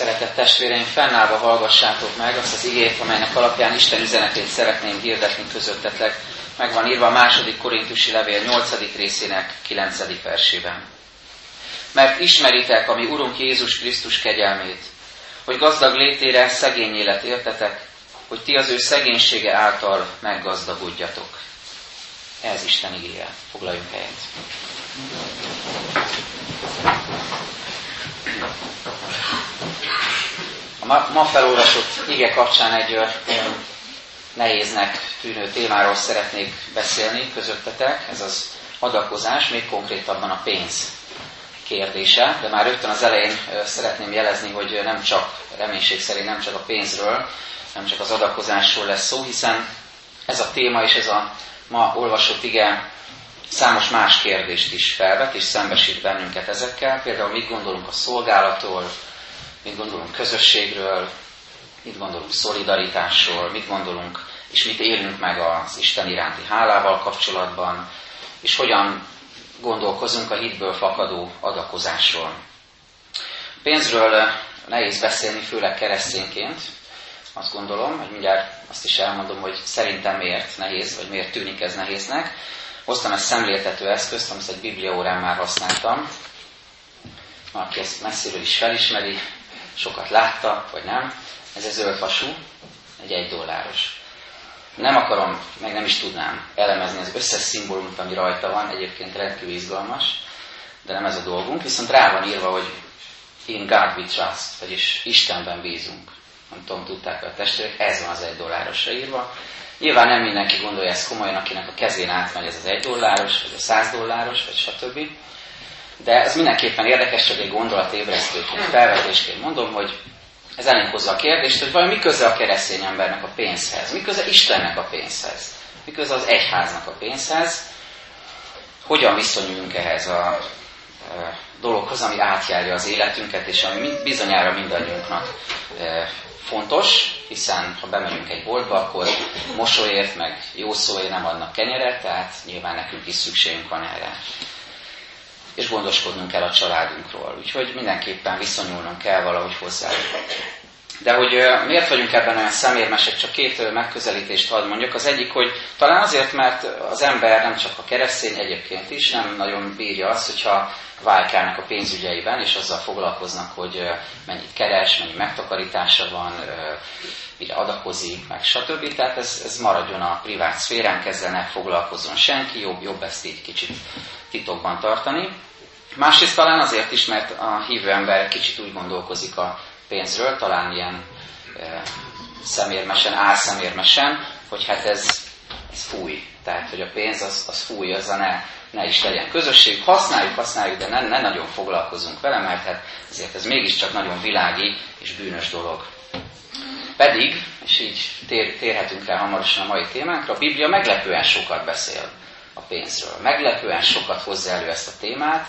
Szeretett testvéreim, fennállva hallgassátok meg azt az igét, amelynek alapján Isten üzenetét szeretném hirdetni közöttetek. Meg van írva a második korintusi levél 8. részének 9. versében. Mert ismeritek a mi Urunk Jézus Krisztus kegyelmét, hogy gazdag létére szegény élet éltetek, hogy ti az ő szegénysége által meggazdagodjatok. Ez Isten igéje. Foglaljunk helyet. Ma, felolvasott ige kapcsán egy nehéznek tűnő témáról szeretnék beszélni közöttetek, ez az adakozás, még konkrétabban a pénz kérdése, de már rögtön az elején szeretném jelezni, hogy nem csak, reménység szerint nem csak a pénzről, nem csak az adakozásról lesz szó, hiszen ez a téma és ez a ma olvasott ige számos más kérdést is felvet, és szembesít bennünket ezekkel. Például mit gondolunk a szolgálatról, mit gondolunk közösségről, mit gondolunk szolidaritásról, mit gondolunk és mit élünk meg az Isten iránti hálával kapcsolatban, és hogyan gondolkozunk a hitből fakadó adakozásról. Pénzről nehéz beszélni, főleg keresztényként. Azt gondolom, hogy mindjárt azt is elmondom, hogy szerintem miért nehéz, vagy miért tűnik ez nehéznek. Hoztam egy szemléltető eszközt, amit egy bibliaórán már használtam. Aki ezt messziről is felismeri, sokat látta, vagy nem. Ez egy zöldfasú, egy egy dolláros. Nem akarom, meg nem is tudnám elemezni az összes szimbólumot, ami rajta van, egyébként rendkívül izgalmas, de nem ez a dolgunk, viszont rá van írva, hogy in God we trust, vagyis Istenben bízunk. Nem tudom, tudták a testvérek, ez van az egy dollárosra írva. Nyilván nem mindenki gondolja ezt komolyan, akinek a kezén átmegy ez az egy dolláros, vagy a száz dolláros, vagy stb. De ez mindenképpen érdekes, csak egy gondolatébresztőként, felvetésként mondom, hogy ez elénk hozza a kérdést, hogy vajon mi köze a keresztény embernek a pénzhez, mi köze Istennek a pénzhez, mi köze az egyháznak a pénzhez, hogyan viszonyulunk ehhez a dologhoz, ami átjárja az életünket, és ami bizonyára mindannyiunknak fontos, hiszen ha bemegyünk egy boltba, akkor mosolyért, meg jó szóért nem adnak kenyeret, tehát nyilván nekünk is szükségünk van erre. És gondoskodnunk kell a családunkról. Úgyhogy mindenképpen viszonyulnunk kell valahogy hozzá. De hogy miért vagyunk ebben olyan szemérmesek, csak két megközelítést hadd mondjak. Az egyik, hogy talán azért, mert az ember nem csak a keresztény egyébként is nem nagyon bírja azt, hogyha válkálnak a pénzügyeiben, és azzal foglalkoznak, hogy mennyit keres, mennyi megtakarítása van, mire adakozik, meg stb. Tehát ez, ez maradjon a privát szférán, ezzel ne foglalkozzon senki, jobb, jobb ezt így kicsit titokban tartani. Másrészt talán azért is, mert a hívő ember kicsit úgy gondolkozik a pénzről, talán ilyen e, szemérmesen, álszemérmesen, hogy hát ez, ez fúj. Tehát, hogy a pénz az, az fúj, az a ne, ne is legyen közösség. Használjuk, használjuk, de ne, ne nagyon foglalkozunk vele, mert hát ezért ez mégiscsak nagyon világi és bűnös dolog. Pedig, és így tér, térhetünk rá hamarosan a mai témánkra, a Biblia meglepően sokat beszél a pénzről. Meglepően sokat hozza elő ezt a témát,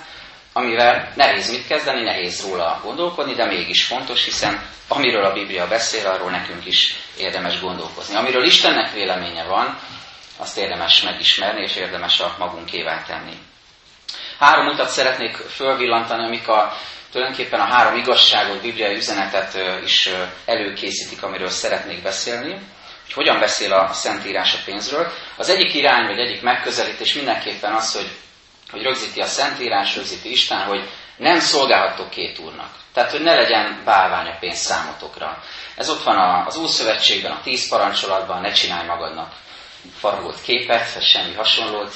amivel nehéz mit kezdeni, nehéz róla gondolkodni, de mégis fontos, hiszen amiről a Biblia beszél, arról nekünk is érdemes gondolkozni. Amiről Istennek véleménye van, azt érdemes megismerni, és érdemes a magunkévá tenni. Három utat szeretnék fölvillantani, amik a, tulajdonképpen a három igazságot, bibliai üzenetet is előkészítik, amiről szeretnék beszélni. Hogy hogyan beszél a Szentírás a pénzről. Az egyik irány, vagy egyik megközelítés mindenképpen az, hogy hogy rögzíti a Szentírás, rögzíti Isten, hogy nem szolgálhatok két úrnak. Tehát, hogy ne legyen bálvány a pénz számotokra. Ez ott van az Ószövetségben, a tíz parancsolatban, ne csinálj magadnak faragott képet, vagy semmi hasonlót.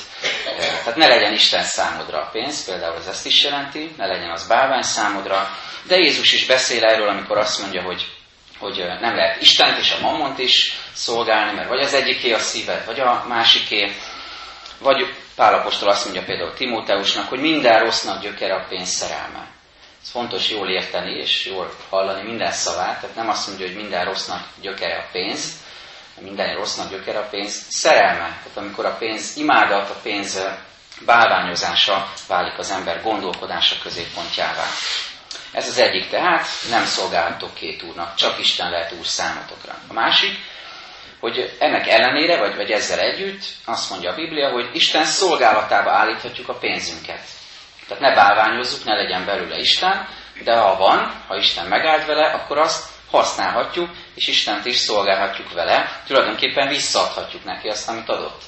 Tehát ne legyen Isten számodra a pénz, például ez ezt is jelenti, ne legyen az bálvány számodra. De Jézus is beszél erről, amikor azt mondja, hogy, hogy nem lehet Istent és a mammont is szolgálni, mert vagy az egyiké a szíved, vagy a másiké, vagy Pálapostól azt mondja például Timóteusnak, hogy minden rossznak gyökere a pénz szerelme. Ez fontos jól érteni és jól hallani minden szavát, tehát nem azt mondja, hogy minden rossznak gyökere a pénz, minden rossznak gyökere a pénz, szerelme. Tehát amikor a pénz imádat, a pénz bálványozása válik az ember gondolkodása középpontjává. Ez az egyik tehát, nem szolgáltok két úrnak, csak Isten lehet úr számotokra. A másik, hogy ennek ellenére, vagy, vagy ezzel együtt, azt mondja a Biblia, hogy Isten szolgálatába állíthatjuk a pénzünket. Tehát ne bálványozzuk, ne legyen belőle Isten, de ha van, ha Isten megállt vele, akkor azt használhatjuk, és Istent is szolgálhatjuk vele, tulajdonképpen visszaadhatjuk neki azt, amit adott.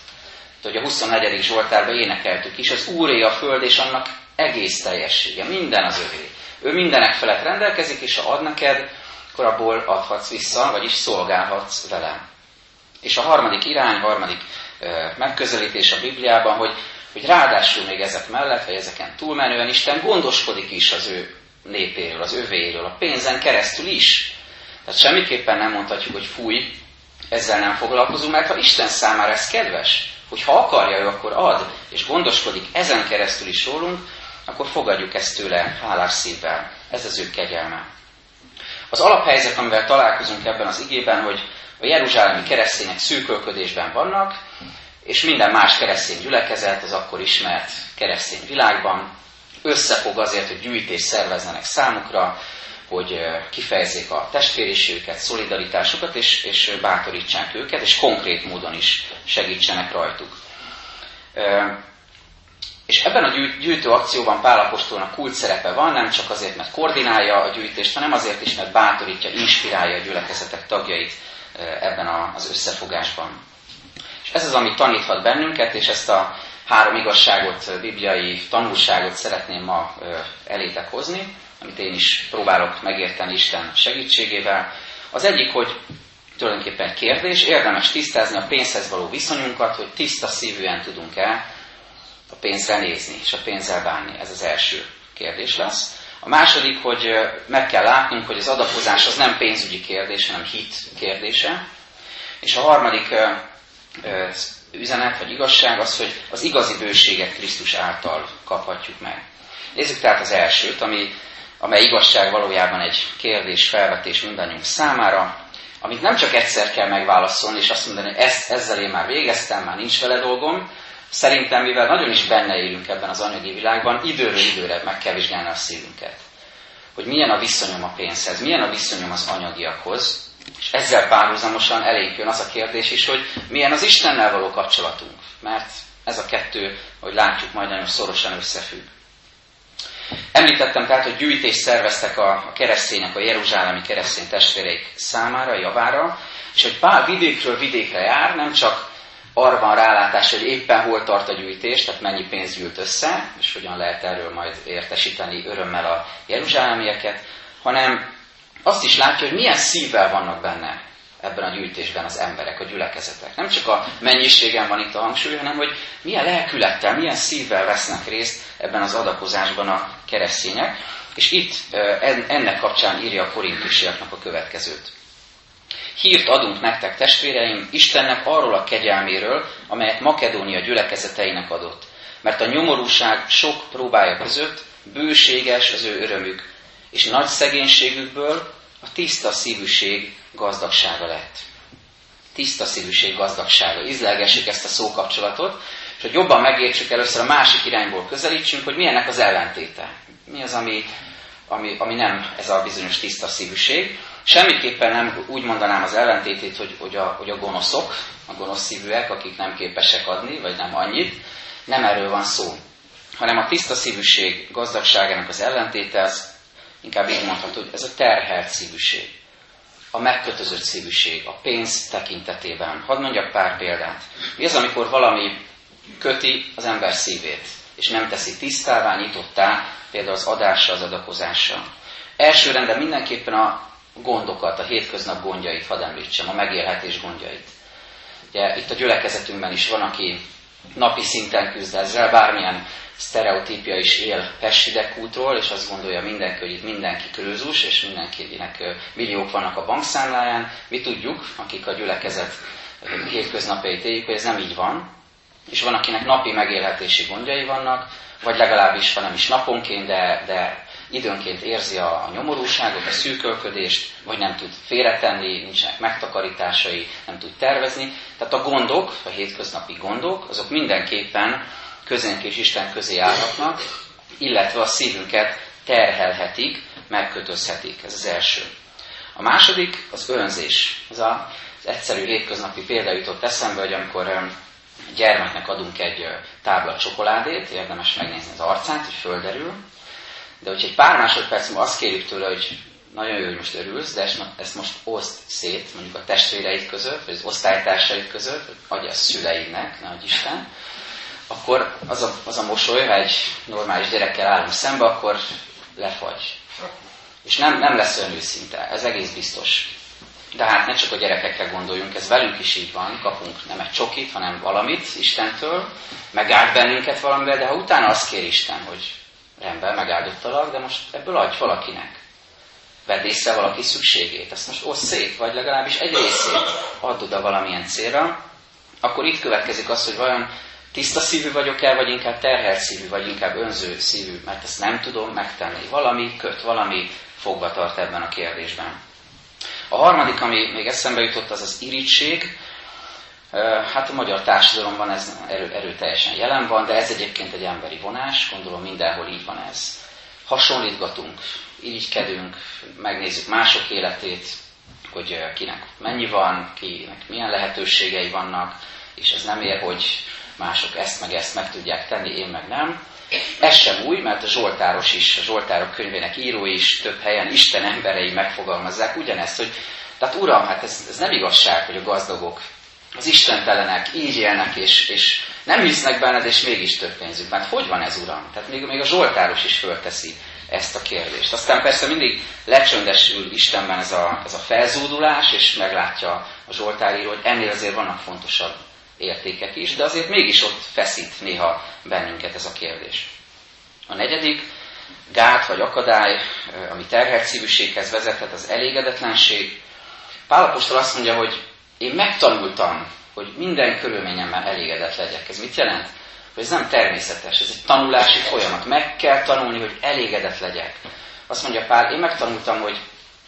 hogy a 24. Zsoltárban énekeltük is, az Úré a Föld és annak egész teljessége, minden az övé. Ő mindenek felett rendelkezik, és ha ad neked, akkor abból adhatsz vissza, vagyis szolgálhatsz vele. És a harmadik irány, harmadik megközelítés a Bibliában, hogy, hogy ráadásul még ezek mellett, vagy ezeken túlmenően Isten gondoskodik is az ő népéről, az övéről, a pénzen keresztül is. Tehát semmiképpen nem mondhatjuk, hogy fúj, ezzel nem foglalkozunk, mert ha Isten számára ez kedves, hogy ha akarja ő, akkor ad, és gondoskodik ezen keresztül is rólunk, akkor fogadjuk ezt tőle hálás szívvel. Ez az ő kegyelme. Az alaphelyzet, amivel találkozunk ebben az igében, hogy a jeruzsálemi keresztények szűkölködésben vannak, és minden más keresztény gyülekezet az akkor ismert keresztény világban összefog azért, hogy gyűjtés szervezzenek számukra, hogy kifejezzék a testvériségüket, szolidaritásukat, és, és bátorítsák őket, és konkrét módon is segítsenek rajtuk. És ebben a gyűjtő akcióban Pálapostolnak kult szerepe van, nem csak azért, mert koordinálja a gyűjtést, hanem azért is, mert bátorítja, inspirálja a gyülekezetek tagjait ebben az összefogásban. És ez az, ami taníthat bennünket, és ezt a három igazságot, bibliai tanulságot szeretném ma elétek hozni, amit én is próbálok megérteni Isten segítségével. Az egyik, hogy tulajdonképpen kérdés, érdemes tisztázni a pénzhez való viszonyunkat, hogy tiszta szívűen tudunk-e a pénzre nézni, és a pénzzel bánni. Ez az első kérdés lesz. A második, hogy meg kell látnunk, hogy az adakozás az nem pénzügyi kérdés, hanem hit kérdése. És a harmadik üzenet vagy igazság az, hogy az igazi bőséget Krisztus által kaphatjuk meg. Nézzük tehát az elsőt, ami, amely igazság valójában egy kérdés, felvetés mindannyiunk számára, amit nem csak egyszer kell megválaszolni, és azt mondani, hogy ezt, ezzel én már végeztem, már nincs vele dolgom, Szerintem, mivel nagyon is benne élünk ebben az anyagi világban, időről időre meg kell vizsgálni a szívünket. Hogy milyen a viszonyom a pénzhez, milyen a viszonyom az anyagiakhoz, és ezzel párhuzamosan elég jön az a kérdés is, hogy milyen az Istennel való kapcsolatunk. Mert ez a kettő, hogy látjuk, majd nagyon szorosan összefügg. Említettem tehát, hogy gyűjtést szerveztek a, keresztények, a jeruzsálemi keresztény testvéreik számára, javára, és hogy Pál vidékről vidékre jár, nem csak arra van rálátás, hogy éppen hol tart a gyűjtés, tehát mennyi pénz gyűlt össze, és hogyan lehet erről majd értesíteni örömmel a jeruzsálemieket, hanem azt is látja, hogy milyen szívvel vannak benne ebben a gyűjtésben az emberek, a gyülekezetek. Nem csak a mennyiségen van itt a hangsúly, hanem hogy milyen lelkülettel, milyen szívvel vesznek részt ebben az adakozásban a keresztények. És itt ennek kapcsán írja a korintusiaknak a következőt. Hírt adunk nektek, testvéreim, Istennek arról a kegyelméről, amelyet Makedónia gyülekezeteinek adott. Mert a nyomorúság sok próbája között bőséges az ő örömük, és nagy szegénységükből a tiszta szívűség gazdagsága lett. Tiszta szívűség gazdagsága. Izlelgessük ezt a szókapcsolatot, és hogy jobban megértsük először a másik irányból közelítsünk, hogy milyennek az ellentéte. Mi az, ami, ami, ami nem ez a bizonyos tiszta szívűség. Semmiképpen nem úgy mondanám az ellentétét, hogy, hogy, a, hogy a gonoszok, a gonosz szívűek, akik nem képesek adni, vagy nem annyit. Nem erről van szó. Hanem a tiszta szívűség gazdagságának az ellentéte, az inkább így mondható, hogy ez a terhelt szívűség. A megkötözött szívűség, a pénz tekintetében. Hadd mondjak pár példát. Mi az, amikor valami köti az ember szívét, és nem teszi tisztává, nyitottá, például az adásra, az adakozásra. Első rendben mindenképpen a gondokat, a hétköznap gondjait hadd említsem, a megélhetés gondjait. Ugye itt a gyülekezetünkben is van, aki napi szinten küzd ezzel, bármilyen sztereotípia is él Pessidek útról, és azt gondolja mindenki, hogy itt mindenki krőzus, és mindenkinek milliók vannak a bankszámláján. Mi tudjuk, akik a gyülekezet hétköznapjait éljük, hogy ez nem így van, és van, akinek napi megélhetési gondjai vannak, vagy legalábbis, ha nem is naponként, de, de időnként érzi a, a nyomorúságot, a szűkölködést, vagy nem tud félretenni, nincsenek megtakarításai, nem tud tervezni. Tehát a gondok, a hétköznapi gondok, azok mindenképpen közénk és Isten közé állhatnak, illetve a szívünket terhelhetik, megkötözhetik. Ez az első. A második az önzés. Ez az egyszerű hétköznapi példa jutott eszembe, hogy amikor gyermeknek adunk egy tábla csokoládét, érdemes megnézni az arcát, hogy földerül, De hogyha egy pár másodperc múlva azt kérjük tőle, hogy nagyon jó, hogy most örülsz, de ezt most oszt szét, mondjuk a testvéreid között, vagy az osztálytársaid között, vagy adja a szüleidnek, ne Isten, akkor az a, az a mosoly, ha egy normális gyerekkel állunk szembe, akkor lefagy. És nem, nem lesz olyan őszinte, ez egész biztos. De hát ne csak a gyerekekre gondoljunk, ez velünk is így van, kapunk nem egy csokit, hanem valamit Istentől, megáld bennünket valamivel, de ha utána azt kér Isten, hogy rendben, megáldottalak, de most ebből adj valakinek. Vedd észre valaki szükségét, ezt most osz szét, vagy legalábbis egy részét add oda valamilyen célra, akkor itt következik az, hogy vajon tiszta szívű vagyok-e, vagy inkább terhelt szívű, vagy inkább önző szívű, mert ezt nem tudom megtenni. Valami köt, valami fogva tart ebben a kérdésben. A harmadik, ami még eszembe jutott, az az irítség. Hát a magyar társadalomban ez erő, erőteljesen jelen van, de ez egyébként egy emberi vonás, gondolom mindenhol így van ez. Hasonlítgatunk, irigykedünk, megnézzük mások életét, hogy kinek mennyi van, kinek milyen lehetőségei vannak, és ez nem ér, hogy mások ezt meg ezt meg tudják tenni, én meg nem. Ez sem új, mert a Zsoltáros is, a Zsoltárok könyvének írói is több helyen Isten emberei megfogalmazzák ugyanezt, hogy tehát Uram, hát ez, ez nem igazság, hogy a gazdagok, az istentelenek így élnek, és, és nem hisznek benned, és mégis több pénzük. Mert hogy van ez, Uram? Tehát még, még a Zsoltáros is fölteszi ezt a kérdést. Aztán persze mindig lecsöndesül Istenben ez a, ez a felzúdulás, és meglátja a Zsoltáríró, hogy ennél azért vannak fontosabb értékek is, de azért mégis ott feszít néha bennünket ez a kérdés. A negyedik gát vagy akadály, ami terhelt szívűséghez vezethet, az elégedetlenség. Pálapostól azt mondja, hogy én megtanultam, hogy minden körülményemben elégedett legyek. Ez mit jelent? Hogy ez nem természetes, ez egy tanulási folyamat. Meg kell tanulni, hogy elégedett legyek. Azt mondja Pál, én megtanultam, hogy,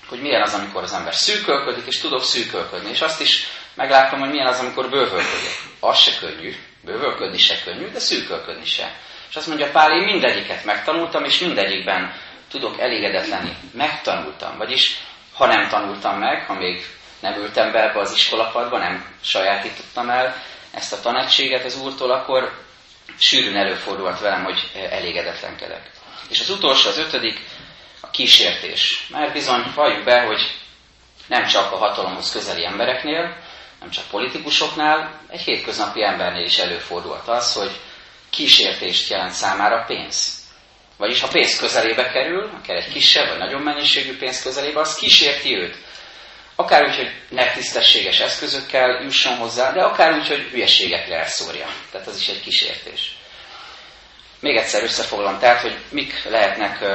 hogy milyen az, amikor az ember szűkölködik, és tudok szűkölködni. És azt is meglátom, hogy milyen az, amikor bővölködik. Az se könnyű, bővölködni se könnyű, de szűkölködni se. És azt mondja Pál, én mindegyiket megtanultam, és mindegyikben tudok elégedett lenni. Megtanultam. Vagyis, ha nem tanultam meg, ha még nem ültem be ebbe az iskolapadba, nem sajátítottam el ezt a tanácséget az Úrtól, akkor sűrűn előfordulhat velem, hogy elégedetlenkedek. És az utolsó, az ötödik, a kísértés. Mert bizony valljuk be, hogy nem csak a hatalomhoz közeli embereknél, nem csak politikusoknál, egy hétköznapi embernél is előfordulhat az, hogy kísértést jelent számára pénz. Vagyis ha pénz közelébe kerül, akár egy kisebb vagy nagyobb mennyiségű pénz közelébe, az kísérti őt. Akár úgy, hogy ne tisztességes eszközökkel jusson hozzá, de akár úgy, hogy hülyeségekre elszórja. Tehát az is egy kísértés. Még egyszer összefoglalom, tehát, hogy mik lehetnek,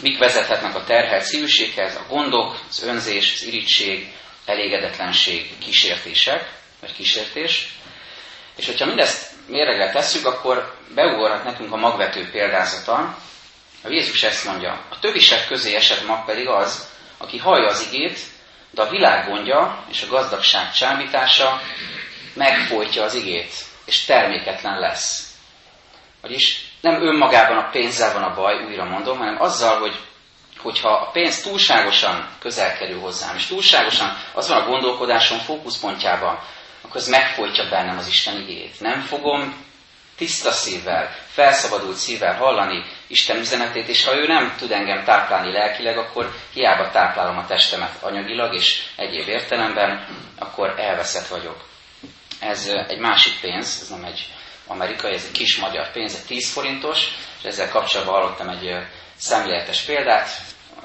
mik vezethetnek a terhelt szívűséghez, a gondok, az önzés, az irítség, elégedetlenség, kísértések, vagy kísértés. És hogyha mindezt méregre tesszük, akkor beugorhat nekünk a magvető példázata. A Jézus ezt mondja, a tövisek közé esett mag pedig az, aki hallja az igét, de a világ gondja és a gazdagság csábítása megfolytja az igét, és terméketlen lesz. Vagyis nem önmagában a pénzzel van a baj, újra mondom, hanem azzal, hogy hogyha a pénz túlságosan közel kerül hozzám, és túlságosan az van a gondolkodásom fókuszpontjában, akkor ez megfolytja bennem az Isten igét. Nem fogom tiszta szívvel, felszabadult szívvel hallani Isten üzenetét, és ha ő nem tud engem táplálni lelkileg, akkor hiába táplálom a testemet anyagilag és egyéb értelemben, akkor elveszett vagyok. Ez egy másik pénz, ez nem egy amerikai, ez egy kis magyar pénz, egy 10 forintos, és ezzel kapcsolatban hallottam egy szemléletes példát,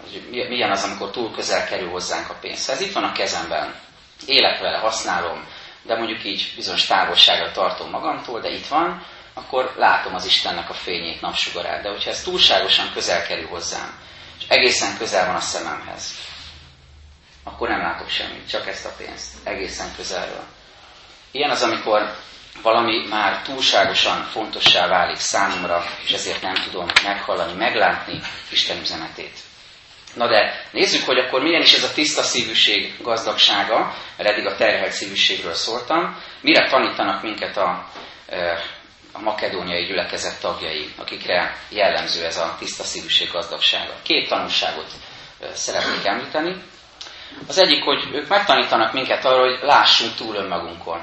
hogy milyen az, amikor túl közel kerül hozzánk a pénz. Ez itt van a kezemben, élek vele, használom, de mondjuk így bizonyos távolságra tartom magamtól, de itt van, akkor látom az Istennek a fényét, napsugarát. De hogyha ez túlságosan közel kerül hozzám, és egészen közel van a szememhez, akkor nem látok semmit, csak ezt a pénzt, egészen közelről. Ilyen az, amikor valami már túlságosan fontossá válik számomra, és ezért nem tudom meghallani, meglátni Isten üzenetét. Na de nézzük, hogy akkor milyen is ez a tiszta szívűség gazdagsága, mert eddig a terhelt szívűségről szóltam. Mire tanítanak minket a, e, a makedóniai gyülekezet tagjai, akikre jellemző ez a tiszta szívűség gazdagsága. Két tanulságot szeretnék említeni. Az egyik, hogy ők megtanítanak minket arra, hogy lássunk túl önmagunkon.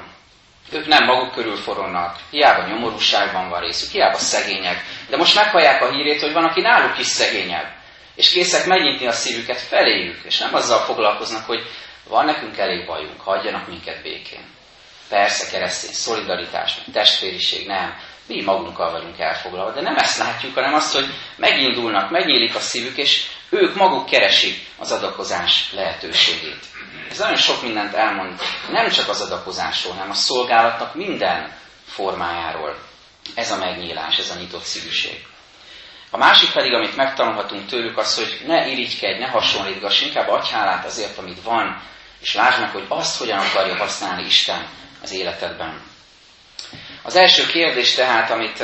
Ők nem maguk körül forognak, hiába nyomorúságban van részük, hiába szegények. De most meghallják a hírét, hogy van, aki náluk is szegényebb. És készek megnyitni a szívüket feléjük, és nem azzal foglalkoznak, hogy van nekünk elég bajunk, hagyjanak minket békén. Persze keresztény szolidaritás, meg testvériség, nem. Mi magunkkal vagyunk elfoglalva, de nem ezt látjuk, hanem azt, hogy megindulnak, megnyílik a szívük, és ők maguk keresik az adakozás lehetőségét. Ez nagyon sok mindent elmond, nem csak az adakozásról, hanem a szolgálatnak minden formájáról. Ez a megnyílás, ez a nyitott szívűség. A másik pedig, amit megtanulhatunk tőlük, az, hogy ne irigykedj, ne hasonlítgass, inkább adj hálát azért, amit van, és lásd meg, hogy azt hogyan akarja használni Isten az életedben. Az első kérdés tehát, amit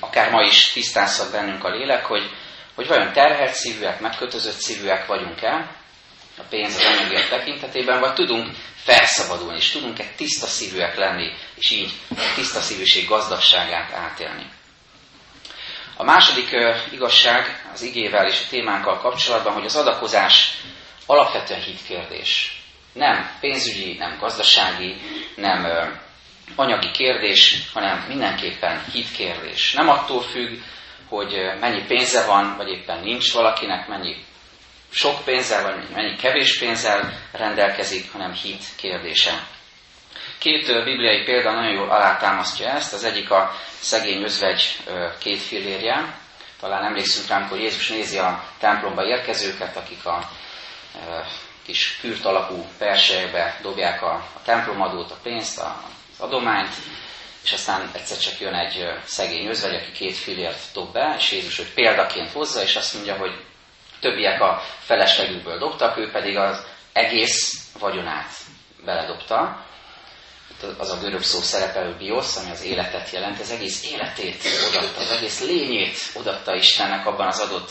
akár ma is tisztázhat bennünk a lélek, hogy, hogy vajon terhelt szívűek, megkötözött szívűek vagyunk-e, a pénz az anyagiak tekintetében, vagy tudunk felszabadulni, és tudunk-e tiszta szívűek lenni, és így tiszta szívűség gazdagságát átélni. A második igazság az igével és a témánkkal kapcsolatban, hogy az adakozás alapvetően hitkérdés. Nem pénzügyi, nem gazdasági, nem anyagi kérdés, hanem mindenképpen hitkérdés. Nem attól függ, hogy mennyi pénze van, vagy éppen nincs valakinek, mennyi sok pénzzel, vagy mennyi kevés pénzzel rendelkezik, hanem hit kérdése. Két bibliai példa nagyon jól alátámasztja ezt. Az egyik a szegény özvegy két fillérje. Talán emlékszünk rá, amikor Jézus nézi a templomba érkezőket, akik a kis kürt alakú persejbe dobják a, a templomadót, a pénzt, a, az adományt, és aztán egyszer csak jön egy szegény özvegy, aki két fillért dob be, és Jézus hogy példaként hozza, és azt mondja, hogy többiek a feleslegükből dobtak, ő pedig az egész vagyonát beledobta. Az a görög szó szerepelő biosz, ami az életet jelent, az egész életét odatta, az egész lényét odatta Istennek abban az adott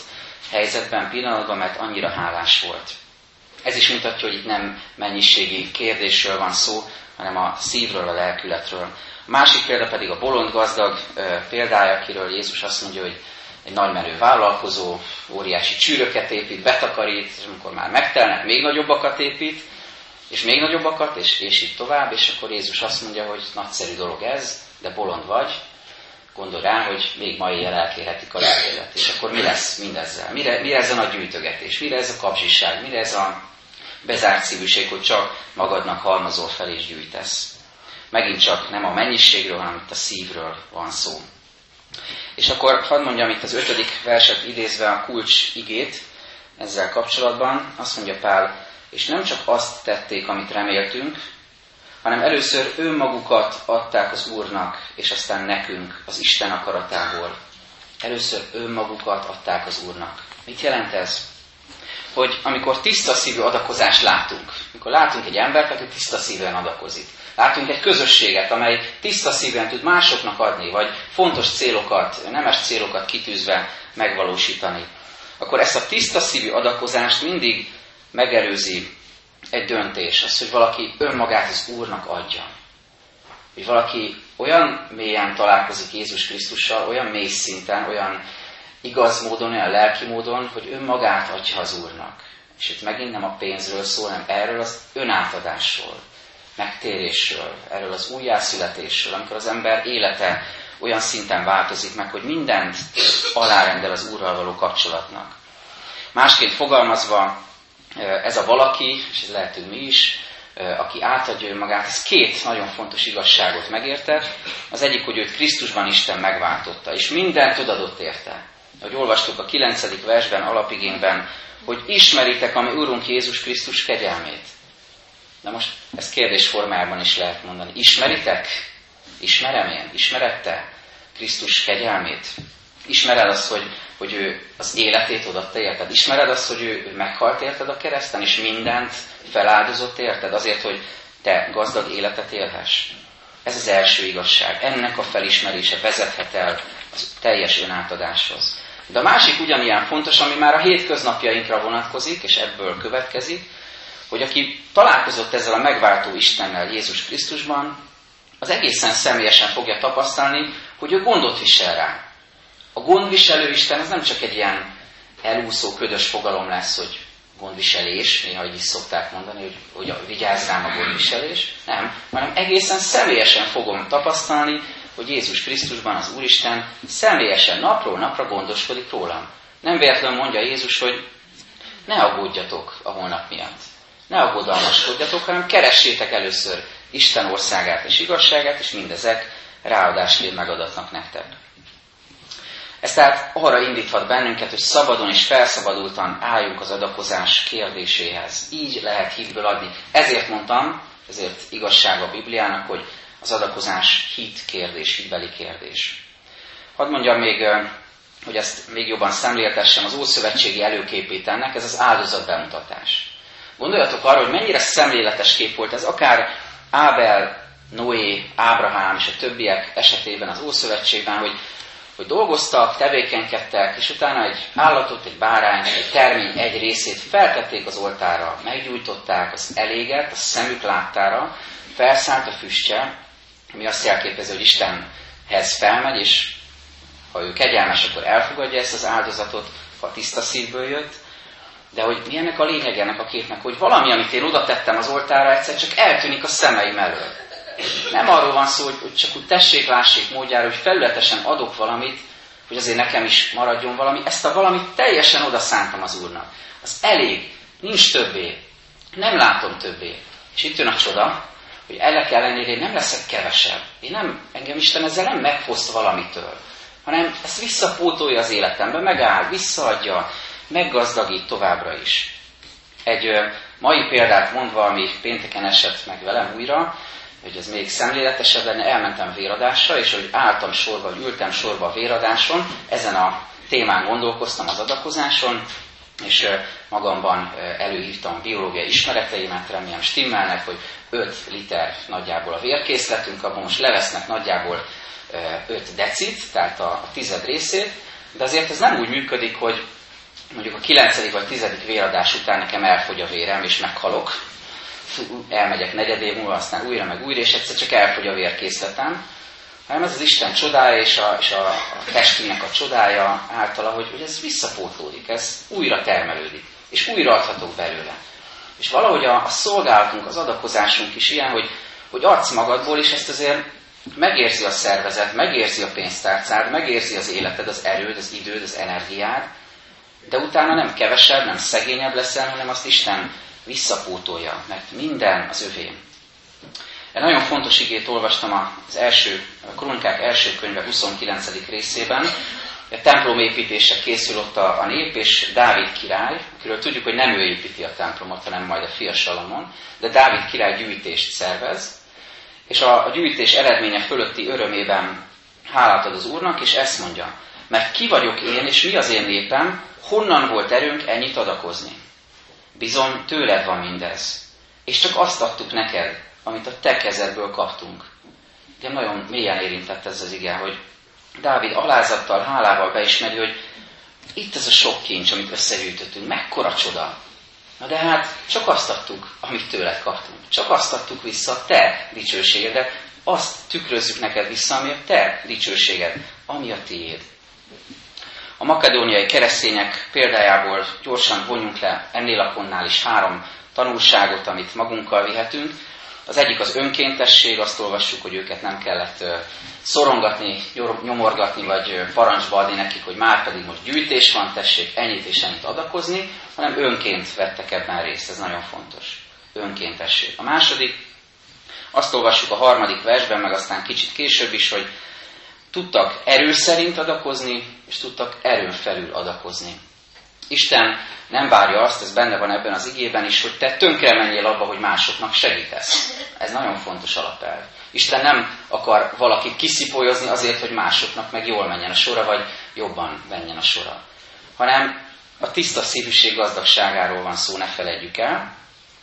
helyzetben, pillanatban, mert annyira hálás volt. Ez is mutatja, hogy itt nem mennyiségi kérdésről van szó, hanem a szívről, a lelkületről. A másik példa pedig a bolond gazdag példája, akiről Jézus azt mondja, hogy egy nagymerő vállalkozó, óriási csűröket épít, betakarít, és amikor már megtelnek, még nagyobbakat épít, és még nagyobbakat, és, és így tovább, és akkor Jézus azt mondja, hogy nagyszerű dolog ez, de bolond vagy, gondol rá, hogy még mai éjjel elkérhetik a lelkedet. És akkor mi lesz mindezzel? Mire, mire ez a nagy gyűjtögetés? Mire ez a kapzsiság? Mire ez a bezárt szívűség, hogy csak magadnak halmazol fel és gyűjtesz? Megint csak nem a mennyiségről, hanem itt a szívről van szó. És akkor hadd mondjam itt az ötödik verset idézve a kulcs igét ezzel kapcsolatban. Azt mondja Pál, és nem csak azt tették, amit reméltünk, hanem először önmagukat adták az Úrnak, és aztán nekünk az Isten akaratából. Először önmagukat adták az Úrnak. Mit jelent ez? Hogy amikor tiszta szívű adakozást látunk, amikor látunk egy embert, aki tiszta szívűen adakozik, Látunk egy közösséget, amely tiszta szíven tud másoknak adni, vagy fontos célokat, nemes célokat kitűzve megvalósítani. Akkor ezt a tiszta szívű adakozást mindig megelőzi egy döntés, az, hogy valaki önmagát az Úrnak adja. Hogy valaki olyan mélyen találkozik Jézus Krisztussal, olyan mély szinten, olyan igaz módon, olyan lelki módon, hogy önmagát adja az Úrnak. És itt megint nem a pénzről szól, hanem erről az önátadásról megtérésről, erről az újjászületésről, amikor az ember élete olyan szinten változik meg, hogy mindent alárendel az Úrral való kapcsolatnak. Másként fogalmazva, ez a valaki, és ez lehetünk mi is, aki átadja önmagát, ez két nagyon fontos igazságot megérte. Az egyik, hogy őt Krisztusban Isten megváltotta, és mindent odadott érte. Ahogy olvastuk a 9. versben, alapigényben, hogy ismeritek a mi Úrunk Jézus Krisztus kegyelmét. Na most ezt kérdés formájában is lehet mondani. Ismeritek? Ismerem én? Ismerette Krisztus kegyelmét? Ismered azt, hogy, hogy ő az életét odatta érted? Ismered azt, hogy ő, ő meghalt érted a kereszten, és mindent feláldozott érted azért, hogy te gazdag életet élhess? Ez az első igazság. Ennek a felismerése vezethet el az teljes önátadáshoz. De a másik ugyanilyen fontos, ami már a hétköznapjainkra vonatkozik, és ebből következik, hogy aki találkozott ezzel a megváltó Istennel Jézus Krisztusban, az egészen személyesen fogja tapasztalni, hogy ő gondot visel rá. A gondviselő Isten ez nem csak egy ilyen elúszó, ködös fogalom lesz, hogy gondviselés, néha így is szokták mondani, hogy, hogy vigyázz rám a gondviselés. Nem, hanem egészen személyesen fogom tapasztalni, hogy Jézus Krisztusban az Úristen személyesen napról napra gondoskodik rólam. Nem véletlenül mondja Jézus, hogy ne aggódjatok a holnap miatt. Ne aggodalmaskodjatok, hanem keressétek először Isten országát és igazságát, és mindezek ráadásként megadatnak nektek. Ez tehát arra indíthat bennünket, hogy szabadon és felszabadultan álljunk az adakozás kérdéséhez. Így lehet hitből adni. Ezért mondtam, ezért igazság a Bibliának, hogy az adakozás hit kérdés, hitbeli kérdés. Hadd mondjam még, hogy ezt még jobban szemléltessem, az Ószövetségi előképét ennek, ez az áldozat bemutatás. Gondoljatok arra, hogy mennyire szemléletes kép volt ez, akár Ábel, Noé, Ábrahám és a többiek esetében az Ószövetségben, hogy hogy dolgoztak, tevékenykedtek, és utána egy állatot, egy bárány, egy termény egy részét feltették az oltára, meggyújtották az eléget, a szemük láttára, felszállt a füstje, ami azt jelképezi, hogy Istenhez felmegy, és ha ő kegyelmes, akkor elfogadja ezt az áldozatot, ha tiszta szívből jött, de hogy mi ennek a lényeg ennek a képnek, hogy valami, amit én oda tettem az oltára, egyszer csak eltűnik a szemeim elől. Nem arról van szó, hogy, csak úgy tessék, lássék módjára, hogy felületesen adok valamit, hogy azért nekem is maradjon valami. Ezt a valamit teljesen oda szántam az Úrnak. Az elég, nincs többé, nem látom többé. És itt jön a csoda, hogy ennek ellenére én nem leszek kevesebb. Én nem, engem Isten ezzel nem megfoszt valamitől, hanem ezt visszapótolja az életembe, megáll, visszaadja, meggazdagít továbbra is. Egy mai példát mondva, ami pénteken esett meg velem újra, hogy ez még szemléletesebb lenne, elmentem véradásra, és hogy álltam sorba, hogy ültem sorba a véradáson, ezen a témán gondolkoztam az adakozáson, és magamban előhívtam a biológiai ismereteimet, remélem stimmelnek, hogy 5 liter nagyjából a vérkészletünk, abban most levesznek nagyjából 5 decit, tehát a tized részét, de azért ez nem úgy működik, hogy mondjuk a 9. vagy 10. véradás után nekem elfogy a vérem, és meghalok, elmegyek negyed év múlva, aztán újra meg újra, és egyszer csak elfogy a vérkészletem, hanem ez az Isten csodája és a, és a, a testünknek a csodája általa, hogy, hogy ez visszapótlódik, ez újra termelődik, és újra adhatok belőle. És valahogy a, a szolgálatunk, az adakozásunk is ilyen, hogy, hogy adsz magadból, és ezt azért megérzi a szervezet, megérzi a pénztárcád, megérzi az életed, az erőd, az időd, az energiád, de utána nem kevesebb, nem szegényebb leszel, hanem azt Isten visszapótolja, mert minden az övé. Egy nagyon fontos igét olvastam az első, a Kronikák első könyve 29. részében. A templom építése készül ott a, a nép, és Dávid király, akiről tudjuk, hogy nem ő építi a templomot, hanem majd a fia Salamon, de Dávid király gyűjtést szervez, és a, a gyűjtés eredménye fölötti örömében hálát ad az Úrnak, és ezt mondja, mert ki vagyok én, és mi az én népem, honnan volt erőnk ennyit adakozni? Bizony tőled van mindez. És csak azt adtuk neked, amit a te kezedből kaptunk. De nagyon mélyen érintett ez az ige, hogy Dávid alázattal, hálával beismeri, hogy itt ez a sok kincs, amit összegyűjtöttünk, mekkora csoda. Na de hát csak azt adtuk, amit tőled kaptunk. Csak azt adtuk vissza a te dicsőségedet, azt tükrözzük neked vissza, ami a te dicsőséged, ami a tiéd. A makedóniai keresztények példájából gyorsan vonjunk le ennél a ponnál is három tanulságot, amit magunkkal vihetünk. Az egyik az önkéntesség, azt olvassuk, hogy őket nem kellett szorongatni, nyomorgatni, vagy parancsba adni nekik, hogy már pedig most gyűjtés van, tessék ennyit és ennyit adakozni, hanem önként vettek ebben részt, ez nagyon fontos. Önkéntesség. A második, azt olvassuk a harmadik versben, meg aztán kicsit később is, hogy tudtak erő szerint adakozni, és tudtak erőn felül adakozni. Isten nem várja azt, ez benne van ebben az igében is, hogy te tönkre menjél abba, hogy másoknak segítesz. Ez nagyon fontos alapelv. Isten nem akar valakit kiszipolyozni azért, hogy másoknak meg jól menjen a sora, vagy jobban menjen a sora. Hanem a tiszta szívűség gazdagságáról van szó, ne felejtjük el.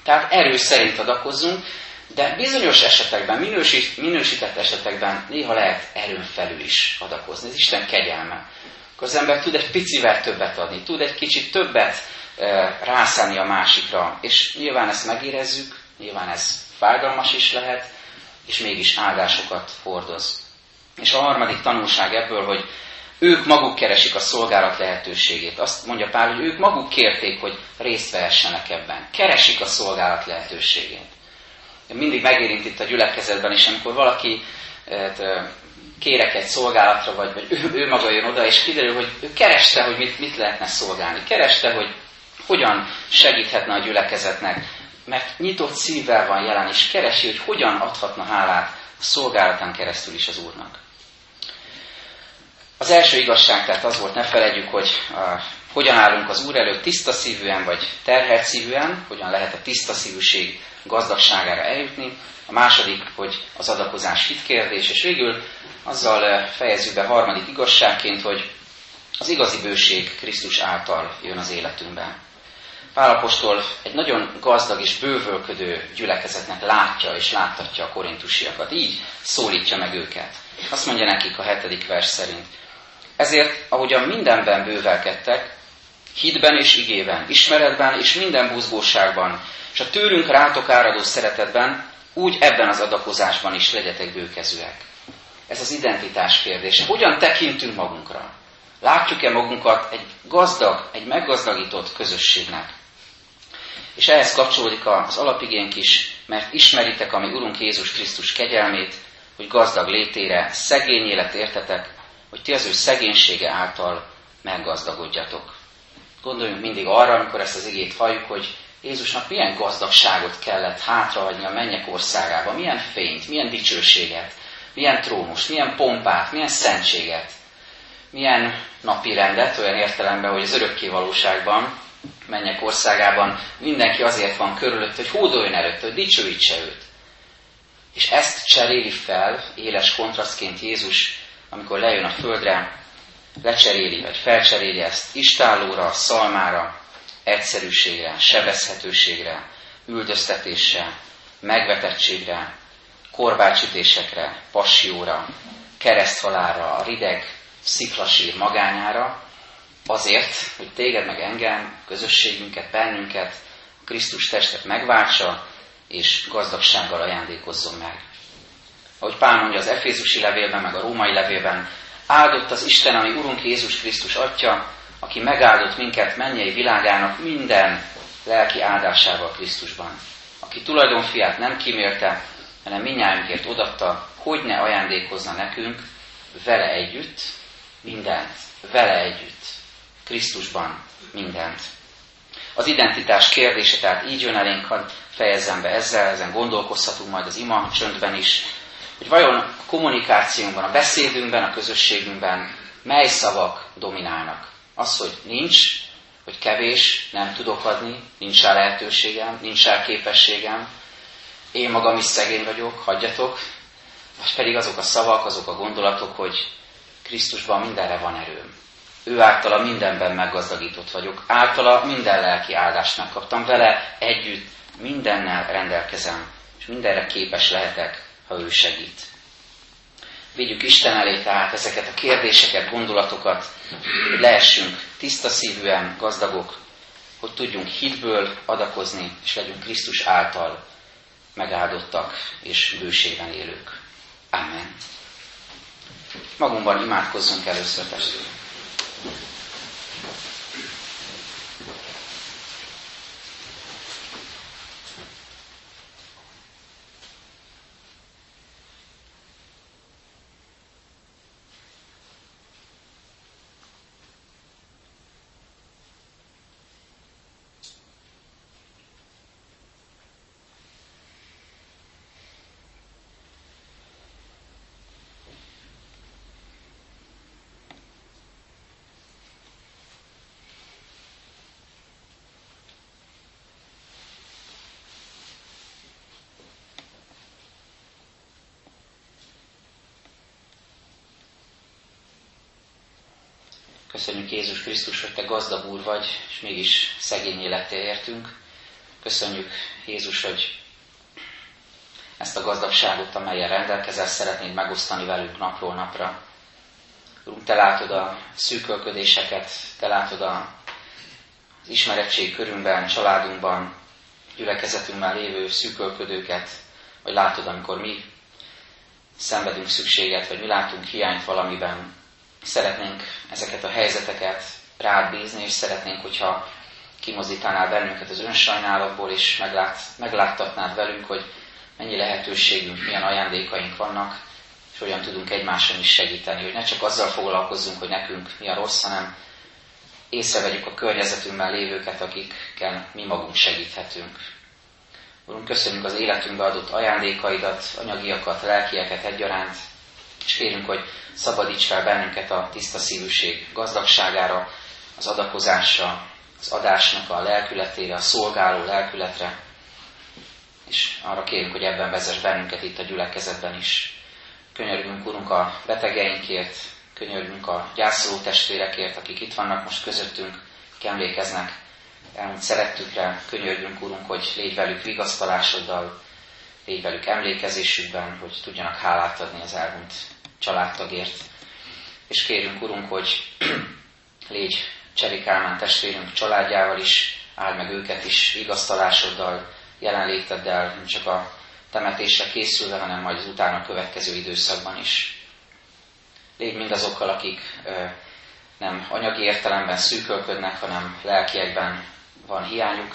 Tehát erő szerint adakozzunk, de bizonyos esetekben, minősít, minősített esetekben néha lehet erőn felül is adakozni. Ez Isten kegyelme. Akkor az ember tud egy picivel többet adni, tud egy kicsit többet e, rászállni a másikra. És nyilván ezt megérezzük, nyilván ez fájdalmas is lehet, és mégis áldásokat hordoz. És a harmadik tanulság ebből, hogy ők maguk keresik a szolgálat lehetőségét. Azt mondja Pál, hogy ők maguk kérték, hogy részt vehessenek ebben. Keresik a szolgálat lehetőségét. Mindig megérint itt a gyülekezetben is, amikor valaki hát, kérek egy szolgálatra, vagy, vagy ő, ő maga jön oda, és kiderül, hogy ő kereste, hogy mit, mit lehetne szolgálni. Kereste, hogy hogyan segíthetne a gyülekezetnek, mert nyitott szívvel van jelen, és keresi, hogy hogyan adhatna hálát a szolgálatán keresztül is az Úrnak. Az első igazság tehát az volt, ne felejtjük, hogy a, hogyan állunk az Úr előtt tiszta szívűen vagy terhelt szívűen, hogyan lehet a tiszta szívűség gazdagságára eljutni. A második, hogy az adakozás hitkérdés, és végül azzal fejezzük be harmadik igazságként, hogy az igazi bőség Krisztus által jön az életünkben. Pálapostól egy nagyon gazdag és bővölködő gyülekezetnek látja és láttatja a korintusiakat. Így szólítja meg őket. Azt mondja nekik a hetedik vers szerint. Ezért, ahogyan mindenben bővelkedtek, hitben és igében, ismeretben és minden buzgóságban, és a tőlünk rátok áradó szeretetben, úgy ebben az adakozásban is legyetek bőkezőek. Ez az identitás kérdése. Hogyan tekintünk magunkra? Látjuk-e magunkat egy gazdag, egy meggazdagított közösségnek? És ehhez kapcsolódik az alapigénk is, mert ismeritek a mi Urunk Jézus Krisztus kegyelmét, hogy gazdag létére szegény élet értetek, hogy ti az ő szegénysége által meggazdagodjatok. Gondoljunk mindig arra, amikor ezt az igét halljuk, hogy Jézusnak milyen gazdagságot kellett hátrahagyni a mennyek országába, milyen fényt, milyen dicsőséget, milyen trónust, milyen pompát, milyen szentséget, milyen napi rendet, olyan értelemben, hogy az örökké valóságban, mennyek országában mindenki azért van körülött, hogy hódoljon előtt, hogy dicsőítse őt. És ezt cseréli fel éles kontrasztként Jézus, amikor lejön a földre, lecseréli, vagy felcseréli ezt istállóra, szalmára, egyszerűségre, sebezhetőségre, üldöztetésre, megvetettségre, korbácsütésekre, passióra, kereszthalára, a rideg, sziklasír magányára, azért, hogy téged meg engem, közösségünket, bennünket, Krisztus testet megváltsa, és gazdagsággal ajándékozzon meg. Ahogy Pál mondja az Efézusi levélben, meg a római levélben, áldott az Isten, ami Urunk Jézus Krisztus Atya, aki megáldott minket mennyei világának minden lelki áldásával Krisztusban, aki tulajdonfiát nem kímélte, hanem minnyájunkért odatta, hogy ne ajándékozna nekünk vele együtt mindent, vele együtt, Krisztusban mindent. Az identitás kérdése tehát így jön elénk, hadd fejezzem be ezzel, ezen gondolkozhatunk majd az ima csöndben is, hogy vajon a kommunikációnkban, a beszédünkben, a közösségünkben mely szavak dominálnak. Az, hogy nincs, hogy kevés, nem tudok adni, nincs rá lehetőségem, nincs rá képességem, én magam is szegény vagyok, hagyjatok, vagy pedig azok a szavak, azok a gondolatok, hogy Krisztusban mindenre van erőm. Ő általa mindenben meggazdagított vagyok, általa minden lelki áldást megkaptam, vele együtt mindennel rendelkezem, és mindenre képes lehetek, ha ő segít. Vigyük Isten elé tehát ezeket a kérdéseket, gondolatokat, hogy lehessünk tiszta szívűen gazdagok, hogy tudjunk hitből adakozni, és legyünk Krisztus által megáldottak és bőségben élők. Amen. Magunkban imádkozzunk először testvérek. Köszönjük Jézus Krisztus, hogy Te gazdag úr vagy, és mégis szegény élettel értünk. Köszönjük Jézus, hogy ezt a gazdagságot, amelyen rendelkezel, szeretnéd megosztani velünk napról napra. Úrunk, Te látod a szűkölködéseket, Te látod az ismerettség körünkben, családunkban, gyülekezetünkben lévő szűkölködőket, vagy látod, amikor mi szenvedünk szükséget, vagy mi látunk hiányt valamiben, Szeretnénk ezeket a helyzeteket rád bízni, és szeretnénk, hogyha kimozítanál bennünket az önsajnálatból, és meglát, megláttatnád velünk, hogy mennyi lehetőségünk, milyen ajándékaink vannak, és hogyan tudunk egymáson is segíteni, hogy ne csak azzal foglalkozzunk, hogy nekünk mi a rossz, hanem észrevegyük a környezetünkben lévőket, akikkel mi magunk segíthetünk. Urunk, köszönjük az életünkbe adott ajándékaidat, anyagiakat, lelkieket egyaránt, és kérünk, hogy szabadíts fel bennünket a tiszta szívűség gazdagságára, az adakozásra, az adásnak a lelkületére, a szolgáló lelkületre, és arra kérünk, hogy ebben vezess bennünket itt a gyülekezetben is. Könyörgünk, Urunk, a betegeinkért, könyörgünk a gyászoló testvérekért, akik itt vannak most közöttünk, akik emlékeznek elmúlt szerettükre, könyörgünk, Urunk, hogy légy velük vigasztalásoddal, légy velük emlékezésükben, hogy tudjanak hálát adni az elmúlt családtagért. És kérünk, Urunk, hogy légy Cseri Kálmán testvérünk családjával is, áld meg őket is vigasztalásoddal, jelenléteddel, nem csak a temetésre készülve, hanem majd az utána következő időszakban is. Légy mindazokkal, akik nem anyagi értelemben szűkölködnek, hanem lelkiekben van hiányuk,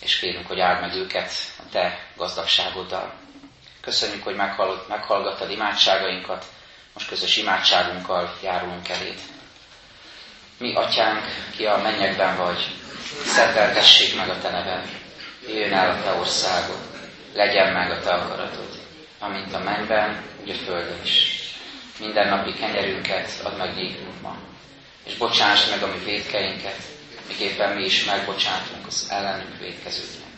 és kérünk, hogy áld meg őket a Te gazdagságoddal. Köszönjük, hogy meghallgattad imádságainkat, most közös imádságunkkal járulunk eléd. Mi, Atyánk, ki a mennyekben vagy, szenteltessék meg a Te neved, jöjjön el a Te országod, legyen meg a Te akaratod, amint a mennyben, úgy a földön is. Minden napi kenyerünket add meg nékünk ma, és bocsáss meg a mi védkeinket, miképpen mi is megbocsátunk az ellenünk védkezőknek.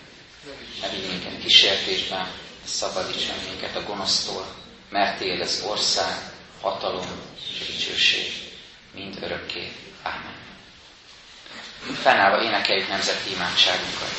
Ne vigy minket kísértésben, szabadíts meg minket a gonosztól, mert Téd az ország, hatalom és dicsőség, mind örökké. Ámen. Fennállva énekeljük nemzeti imádságunkat.